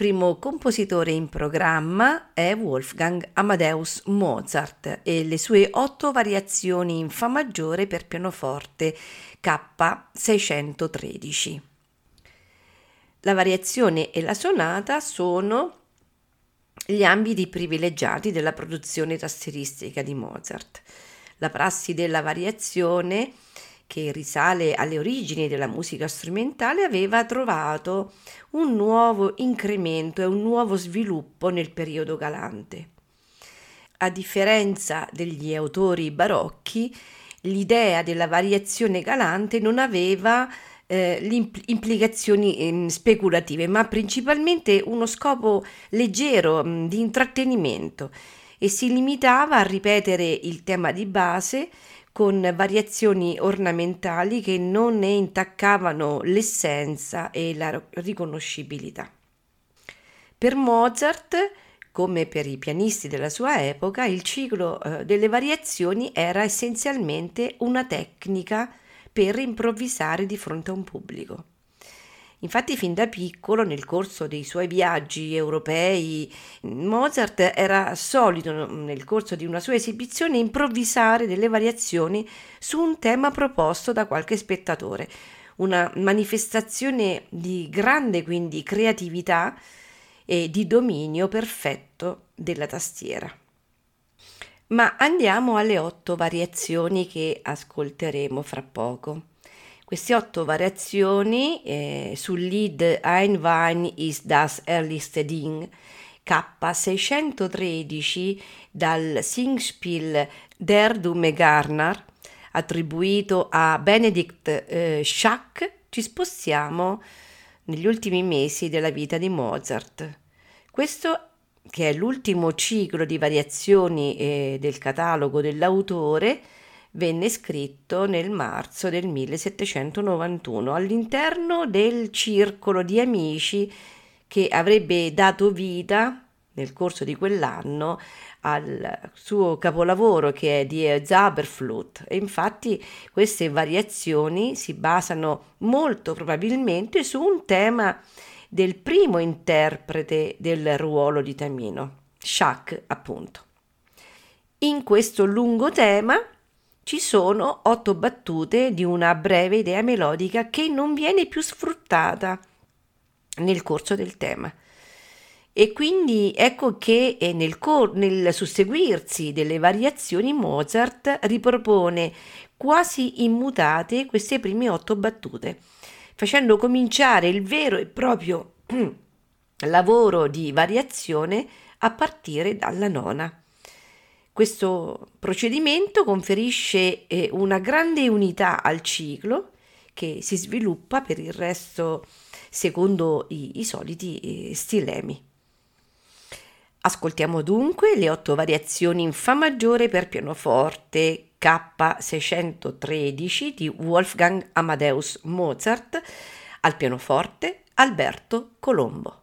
Primo compositore in programma è Wolfgang Amadeus Mozart e le sue otto variazioni in Fa maggiore per pianoforte K613. La variazione e la sonata sono gli ambiti privilegiati della produzione tastieristica di Mozart. La prassi della variazione che risale alle origini della musica strumentale, aveva trovato un nuovo incremento e un nuovo sviluppo nel periodo galante. A differenza degli autori barocchi, l'idea della variazione galante non aveva eh, implicazioni eh, speculative, ma principalmente uno scopo leggero mh, di intrattenimento e si limitava a ripetere il tema di base con variazioni ornamentali che non ne intaccavano l'essenza e la riconoscibilità. Per Mozart, come per i pianisti della sua epoca, il ciclo eh, delle variazioni era essenzialmente una tecnica per improvvisare di fronte a un pubblico. Infatti fin da piccolo, nel corso dei suoi viaggi europei, Mozart era solito, nel corso di una sua esibizione, improvvisare delle variazioni su un tema proposto da qualche spettatore, una manifestazione di grande quindi creatività e di dominio perfetto della tastiera. Ma andiamo alle otto variazioni che ascolteremo fra poco. Queste otto variazioni eh, sul lead Ein Wein ist das erlichste Ding K613 dal Singspiel Der Dumme Garner attribuito a Benedict eh, Schack ci spostiamo negli ultimi mesi della vita di Mozart. Questo che è l'ultimo ciclo di variazioni eh, del catalogo dell'autore venne scritto nel marzo del 1791 all'interno del circolo di amici che avrebbe dato vita nel corso di quell'anno al suo capolavoro che è di Zaberflut e infatti queste variazioni si basano molto probabilmente su un tema del primo interprete del ruolo di Tamino, Schack appunto. In questo lungo tema ci sono otto battute di una breve idea melodica che non viene più sfruttata nel corso del tema. E quindi ecco che eh, nel, cor- nel susseguirsi delle variazioni Mozart ripropone quasi immutate queste prime otto battute, facendo cominciare il vero e proprio lavoro di variazione a partire dalla nona. Questo procedimento conferisce eh, una grande unità al ciclo che si sviluppa per il resto secondo i, i soliti eh, stilemi. Ascoltiamo dunque le otto variazioni in Fa maggiore per pianoforte K613 di Wolfgang Amadeus Mozart al pianoforte Alberto Colombo.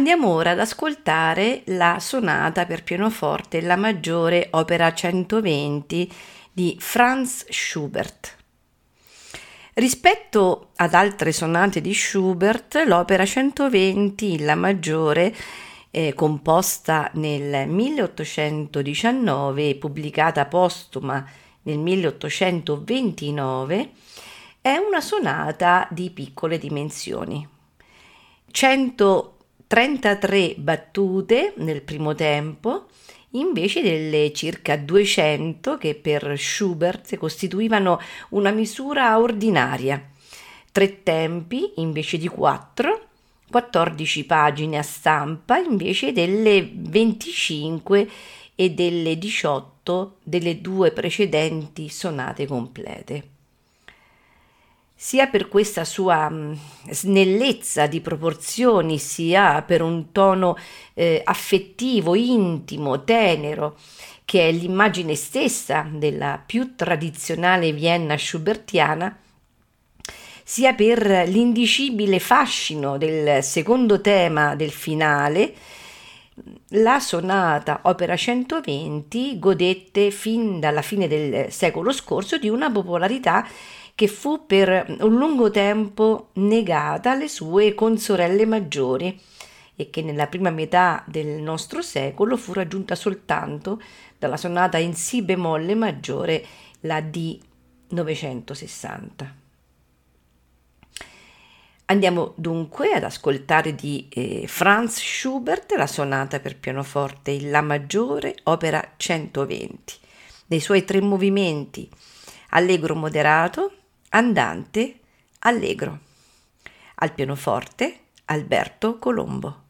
Andiamo ora ad ascoltare la sonata per pianoforte La maggiore opera 120 di Franz Schubert. Rispetto ad altre sonate di Schubert, l'opera 120, la maggiore, eh, composta nel 1819 e pubblicata postuma nel 1829, è una sonata di piccole dimensioni. 133 battute nel primo tempo, invece delle circa 200 che per Schubert costituivano una misura ordinaria. Tre tempi invece di quattro, 14 pagine a stampa invece delle 25 e delle 18 delle due precedenti sonate complete sia per questa sua mm, snellezza di proporzioni, sia per un tono eh, affettivo, intimo, tenero, che è l'immagine stessa della più tradizionale Vienna schubertiana, sia per l'indicibile fascino del secondo tema del finale, la sonata opera 120 godette fin dalla fine del secolo scorso di una popolarità che fu per un lungo tempo negata alle sue consorelle maggiori e che nella prima metà del nostro secolo fu raggiunta soltanto dalla sonata in Si bemolle maggiore, la D 960. Andiamo dunque ad ascoltare di eh, Franz Schubert la sonata per pianoforte in La maggiore, opera 120, nei suoi tre movimenti, allegro moderato, andante, allegro. Al pianoforte Alberto Colombo.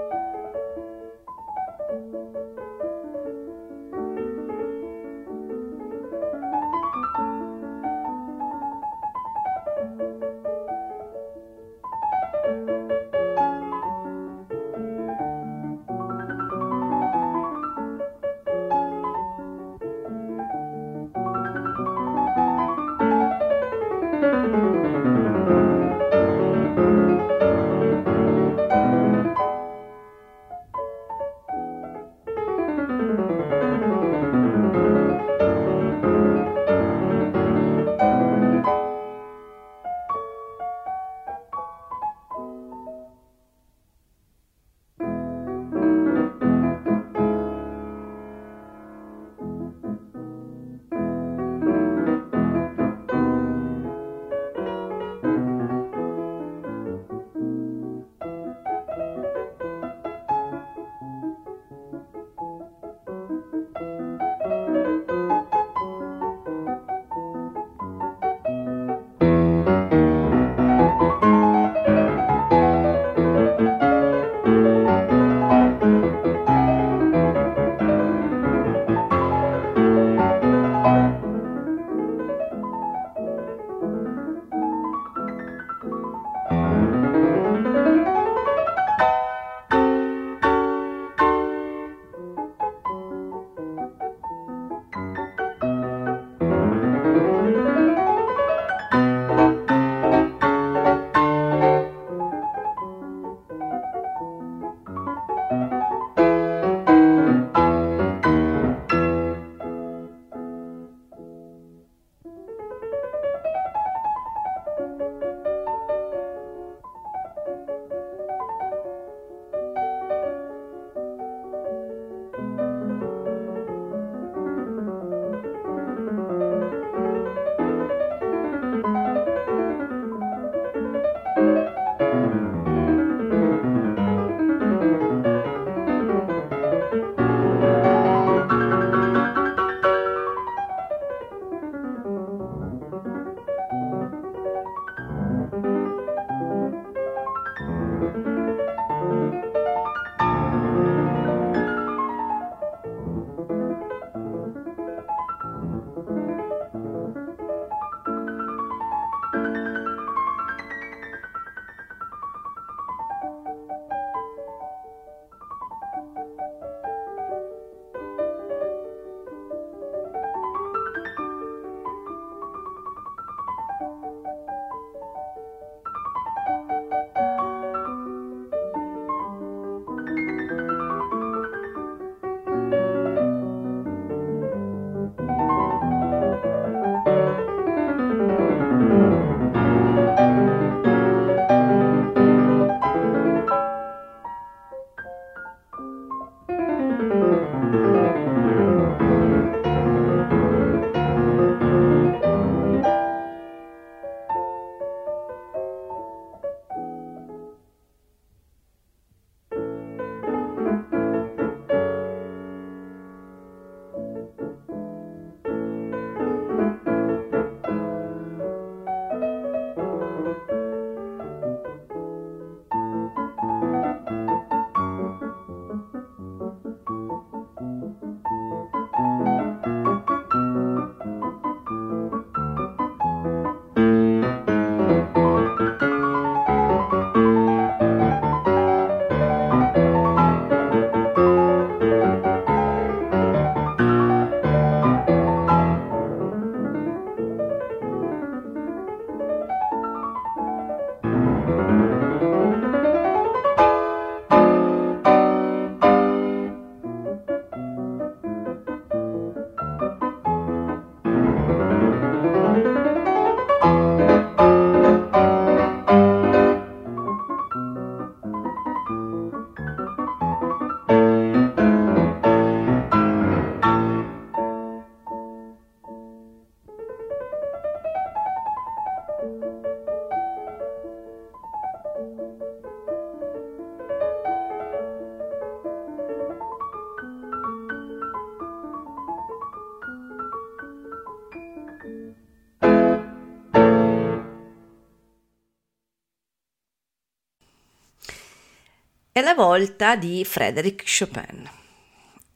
la volta di Frédéric Chopin.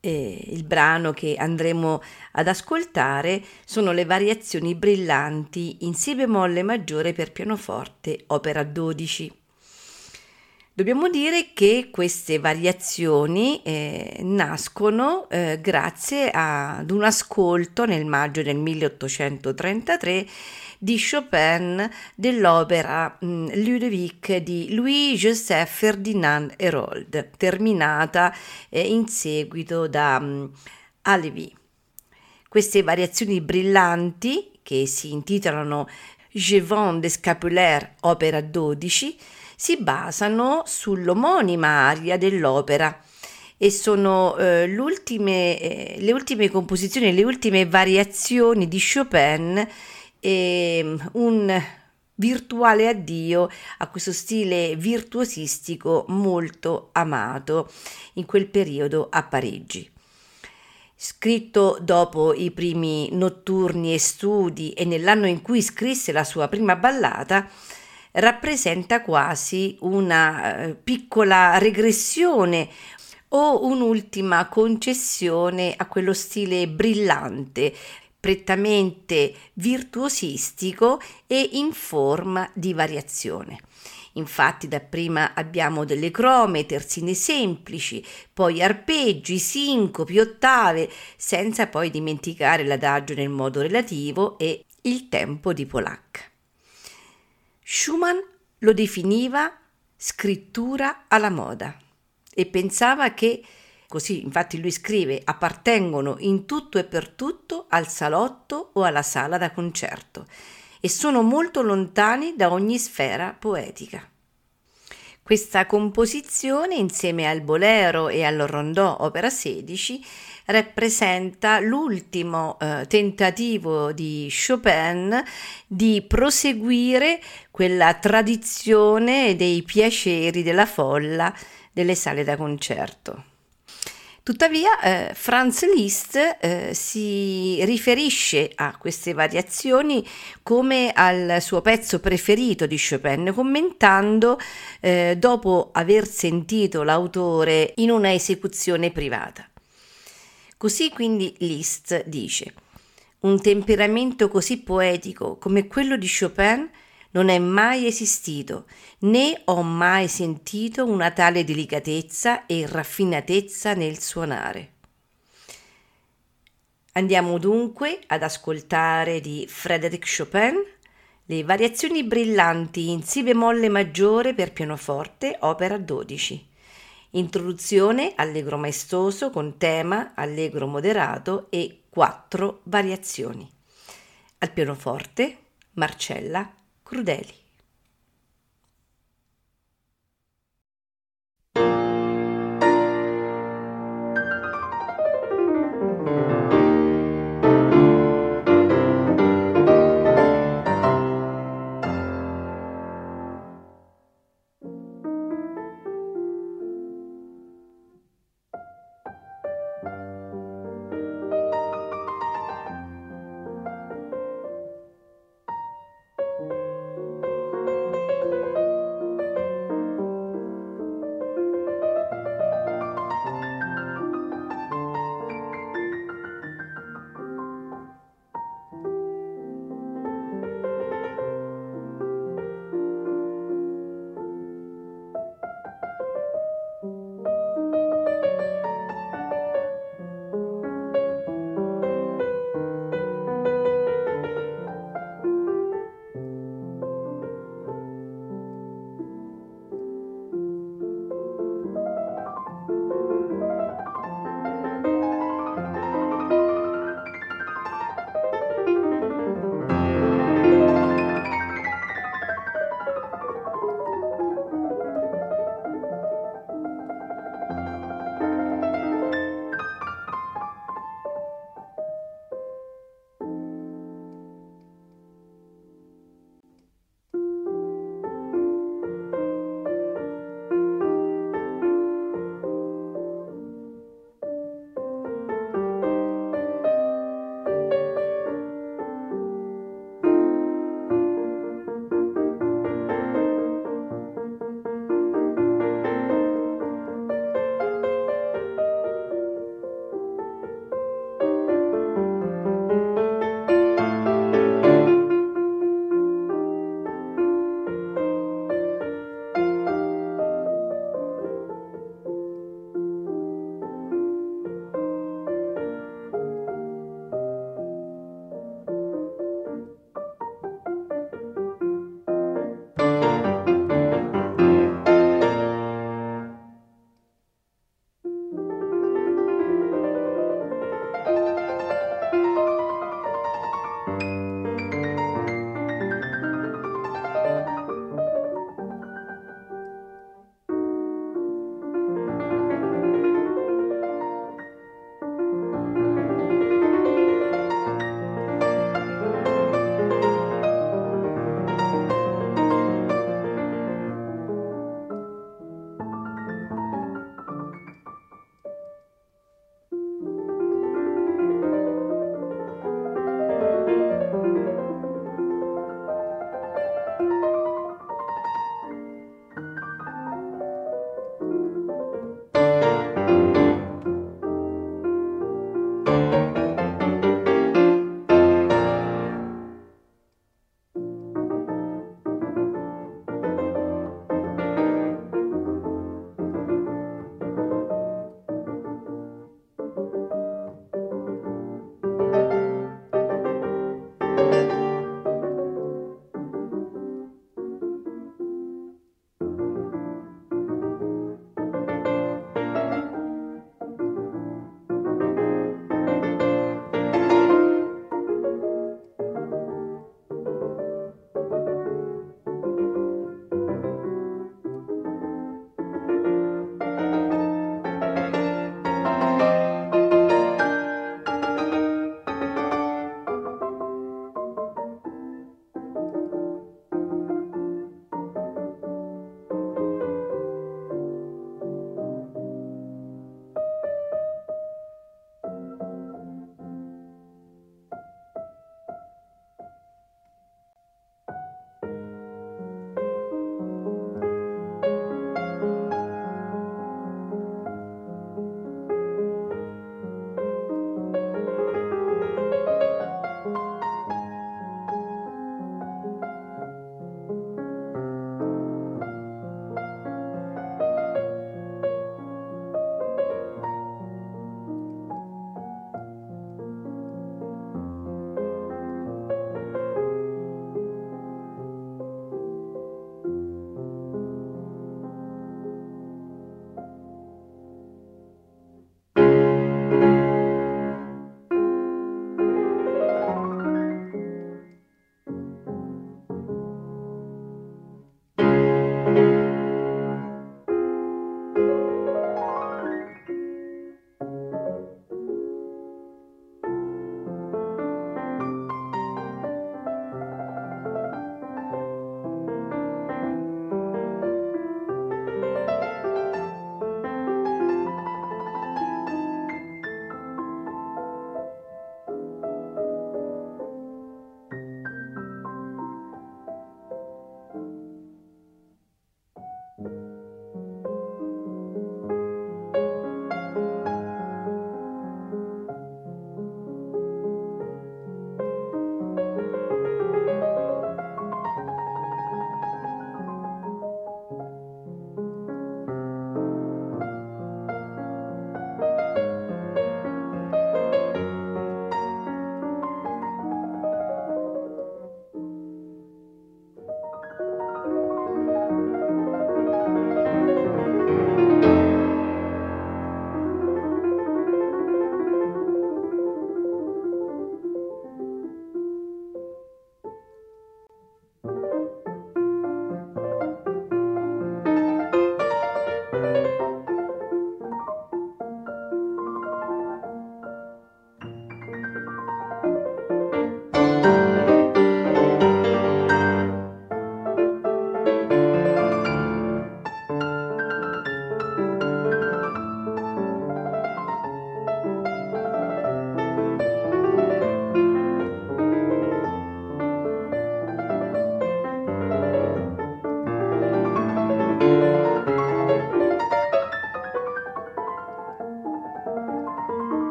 E il brano che andremo ad ascoltare sono le variazioni brillanti in Si bemolle maggiore per pianoforte, opera 12. Dobbiamo dire che queste variazioni eh, nascono eh, grazie ad un ascolto nel maggio del 1833 di Chopin dell'opera mh, Ludovic di Louis-Joseph Ferdinand Herold, terminata eh, in seguito da mh, Alevi. Queste variazioni brillanti, che si intitolano Je vends des scapulaires, opera 12, si basano sull'omonima aria dell'opera e sono eh, eh, le ultime composizioni, le ultime variazioni di Chopin un virtuale addio a questo stile virtuosistico molto amato in quel periodo a Parigi. Scritto dopo i primi notturni e studi e nell'anno in cui scrisse la sua prima ballata, rappresenta quasi una eh, piccola regressione o un'ultima concessione a quello stile brillante, prettamente virtuosistico e in forma di variazione. Infatti dapprima abbiamo delle crome, terzine semplici, poi arpeggi, sincopi, ottave, senza poi dimenticare l'adagio nel modo relativo e il tempo di polacca. Schumann lo definiva scrittura alla moda e pensava che, così infatti lui scrive, appartengono in tutto e per tutto al salotto o alla sala da concerto e sono molto lontani da ogni sfera poetica. Questa composizione, insieme al Bolero e al Rondò opera 16, rappresenta l'ultimo eh, tentativo di Chopin di proseguire quella tradizione dei piaceri della folla delle sale da concerto. Tuttavia, eh, Franz Liszt eh, si riferisce a queste variazioni come al suo pezzo preferito di Chopin, commentando eh, dopo aver sentito l'autore in una esecuzione privata. Così quindi Liszt dice: Un temperamento così poetico come quello di Chopin non è mai esistito, né ho mai sentito una tale delicatezza e raffinatezza nel suonare. Andiamo dunque ad ascoltare di Frédéric Chopin le variazioni brillanti in Si bemolle maggiore per pianoforte, opera 12. Introduzione allegro maestoso con tema allegro moderato e quattro variazioni. Al pianoforte Marcella Крудели.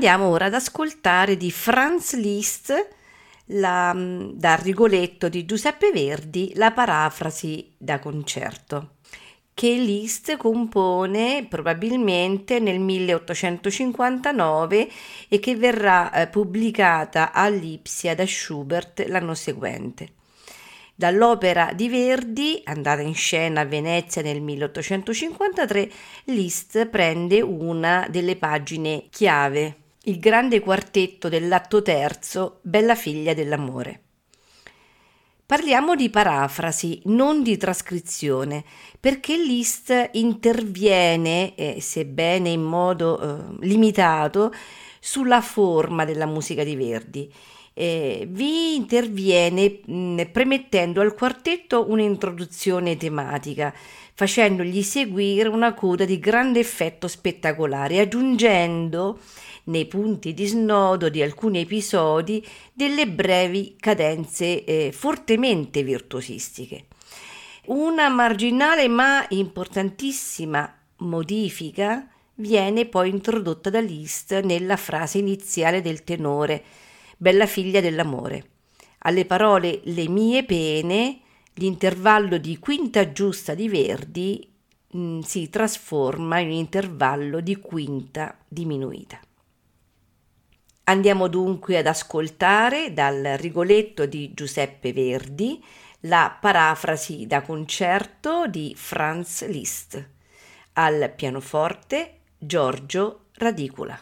Andiamo ora ad ascoltare di Franz Liszt la, dal Rigoletto di Giuseppe Verdi la parafrasi da concerto che Liszt compone probabilmente nel 1859 e che verrà eh, pubblicata a Lipsia da Schubert l'anno seguente. Dall'opera di Verdi, andata in scena a Venezia nel 1853, Liszt prende una delle pagine chiave, il grande quartetto dell'atto terzo, Bella figlia dell'amore. Parliamo di parafrasi, non di trascrizione, perché Liszt interviene, eh, sebbene in modo eh, limitato, sulla forma della musica di Verdi. Eh, vi interviene mh, premettendo al quartetto un'introduzione tematica, facendogli seguire una coda di grande effetto spettacolare, aggiungendo nei punti di snodo di alcuni episodi delle brevi cadenze eh, fortemente virtuosistiche. Una marginale ma importantissima modifica viene poi introdotta da Liszt nella frase iniziale del tenore, bella figlia dell'amore. Alle parole le mie pene, l'intervallo di quinta giusta di Verdi mh, mm, si trasforma in un intervallo di quinta diminuita. Andiamo dunque ad ascoltare dal Rigoletto di Giuseppe Verdi la parafrasi da concerto di Franz Liszt. Al pianoforte Giorgio Radicula.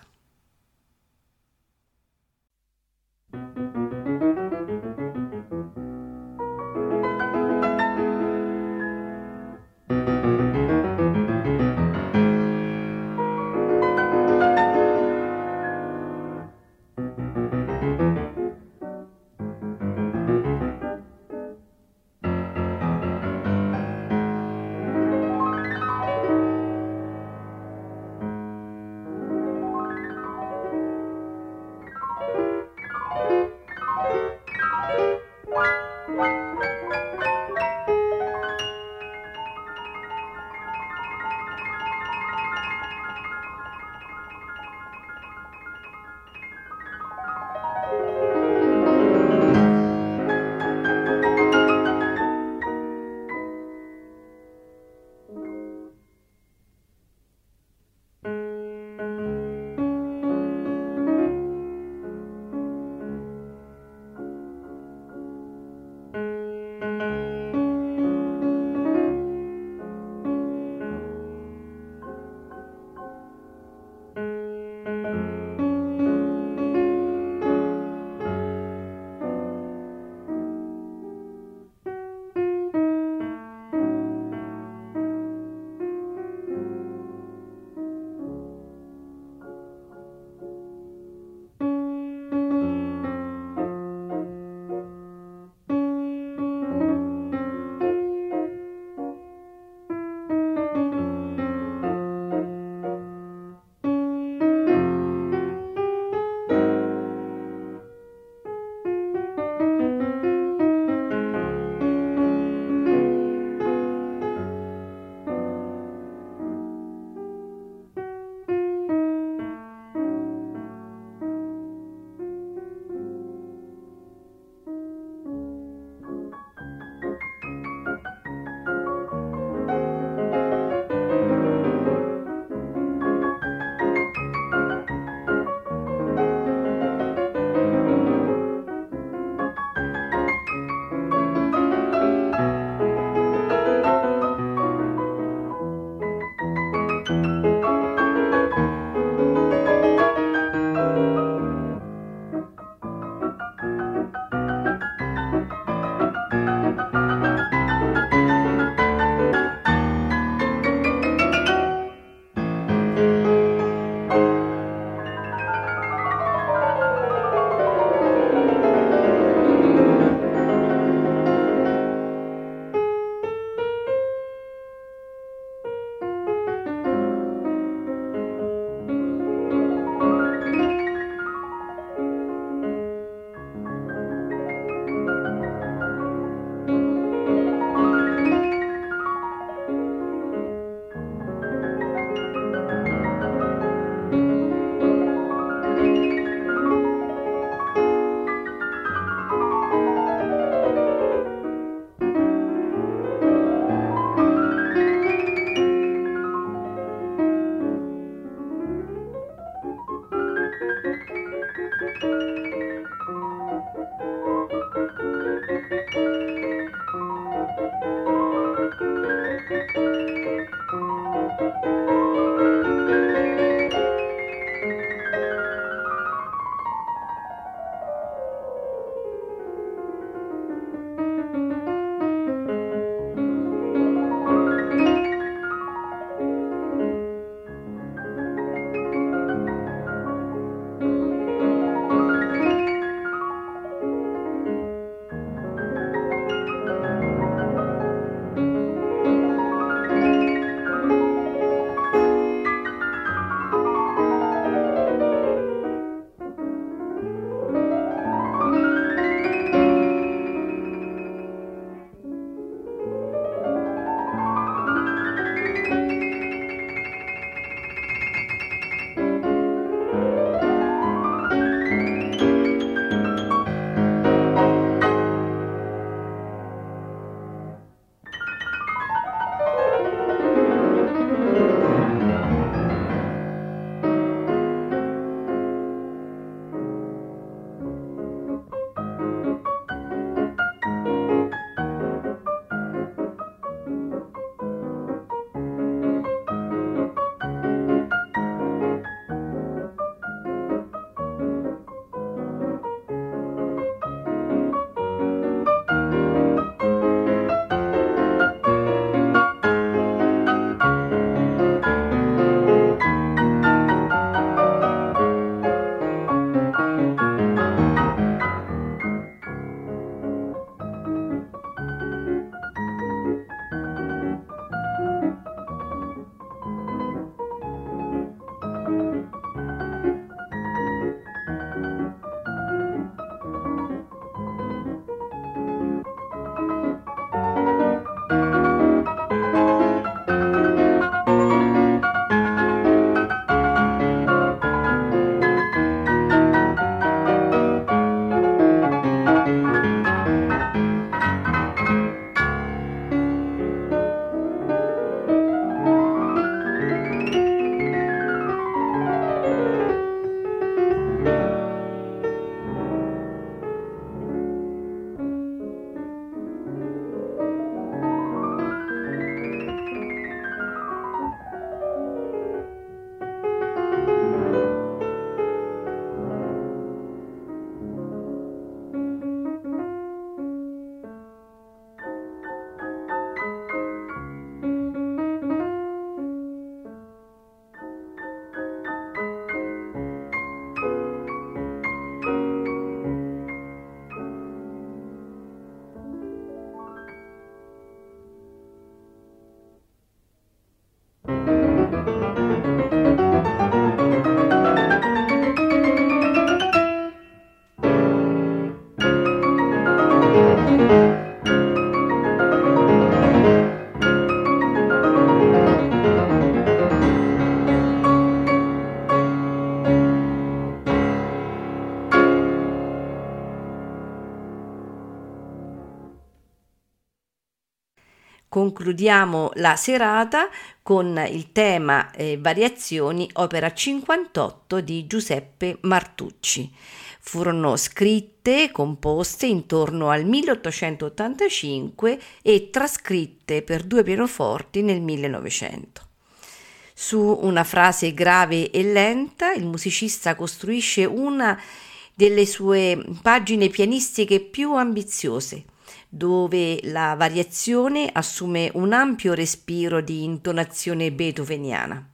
Concludiamo la serata con il tema eh, Variazioni, opera 58 di Giuseppe Martucci. Furono scritte, composte intorno al 1885 e trascritte per due pianoforti nel 1900. Su una frase grave e lenta, il musicista costruisce una delle sue pagine pianistiche più ambiziose dove la variazione assume un ampio respiro di intonazione beethoveniana.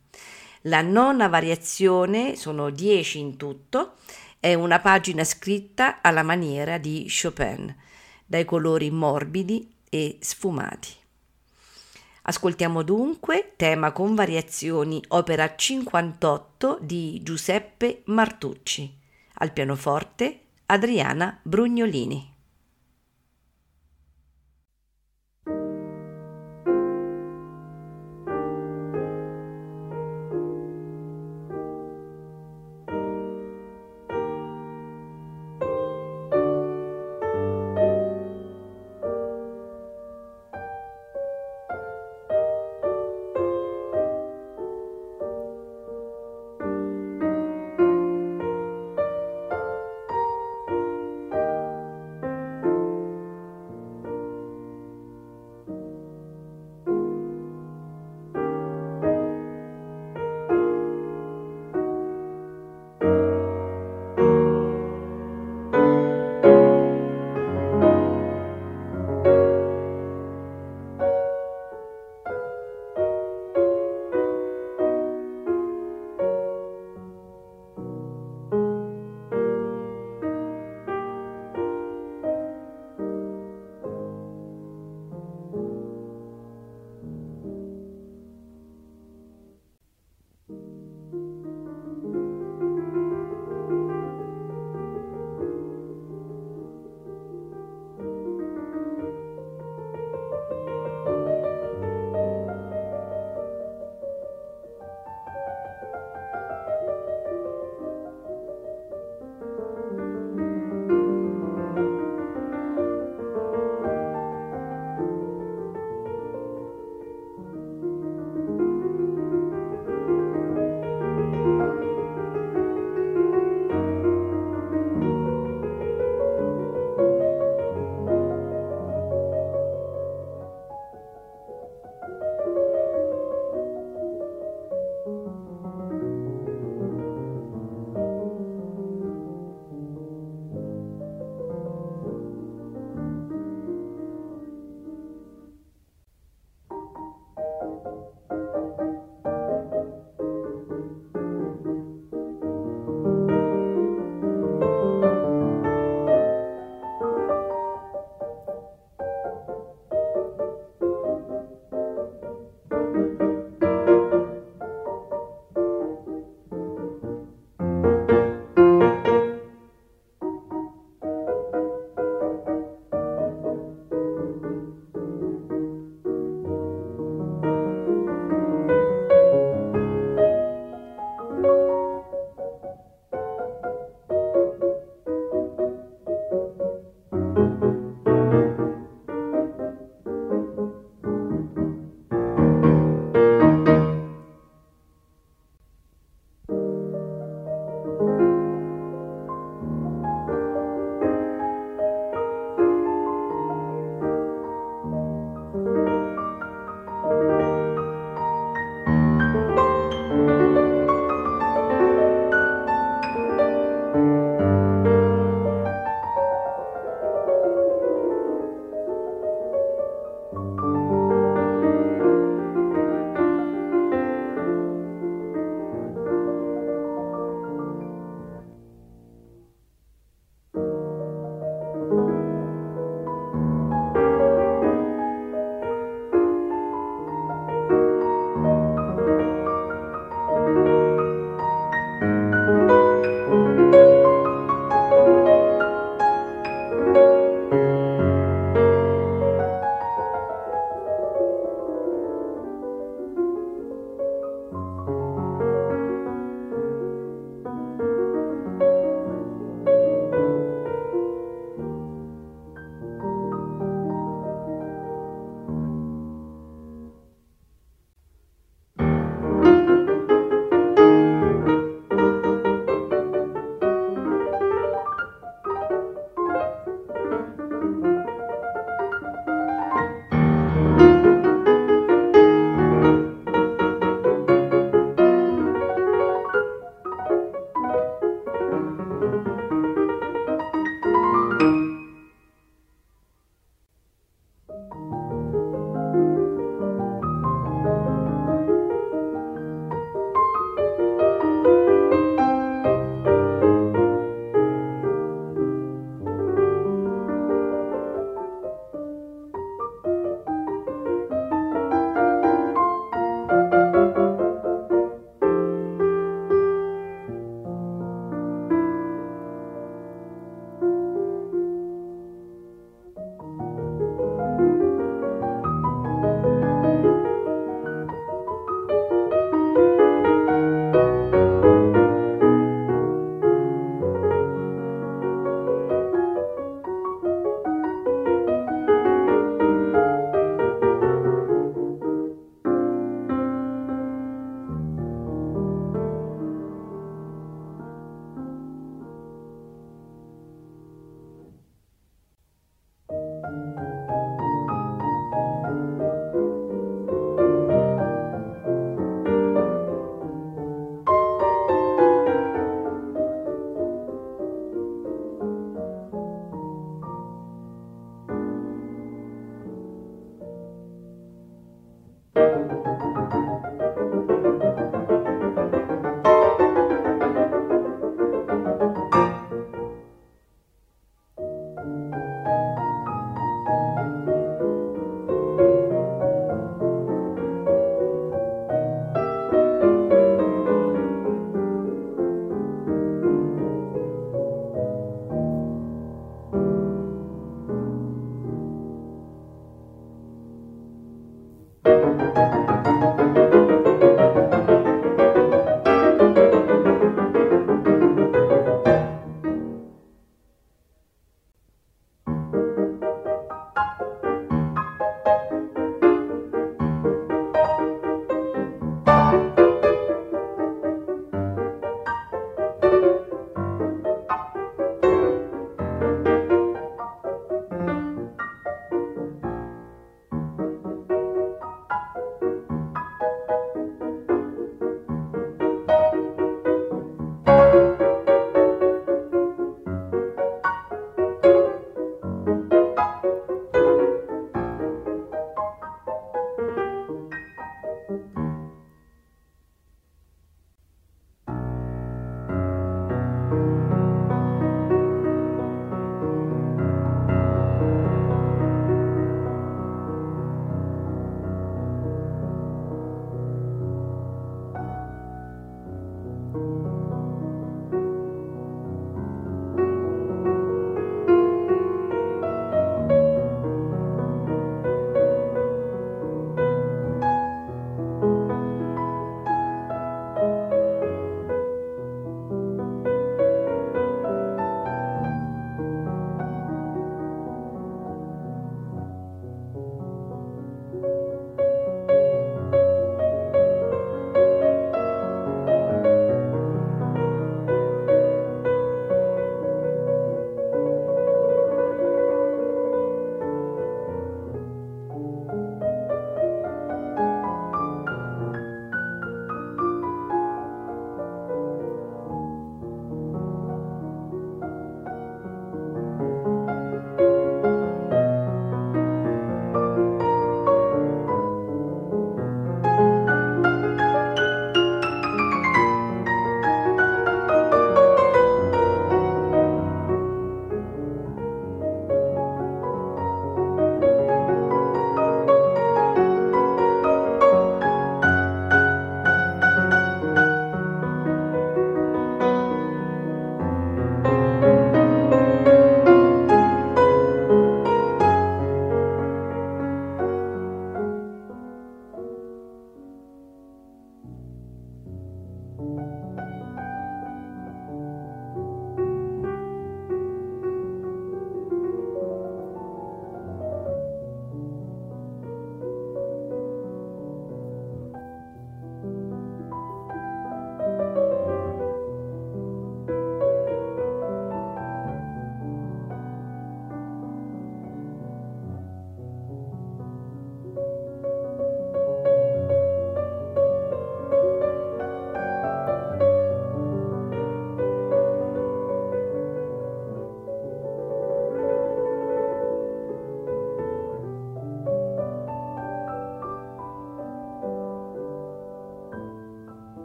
La nona variazione, sono dieci in tutto, è una pagina scritta alla maniera di Chopin, dai colori morbidi e sfumati. Ascoltiamo dunque tema con variazioni opera 58 di Giuseppe Martucci. Al pianoforte Adriana Brugnolini.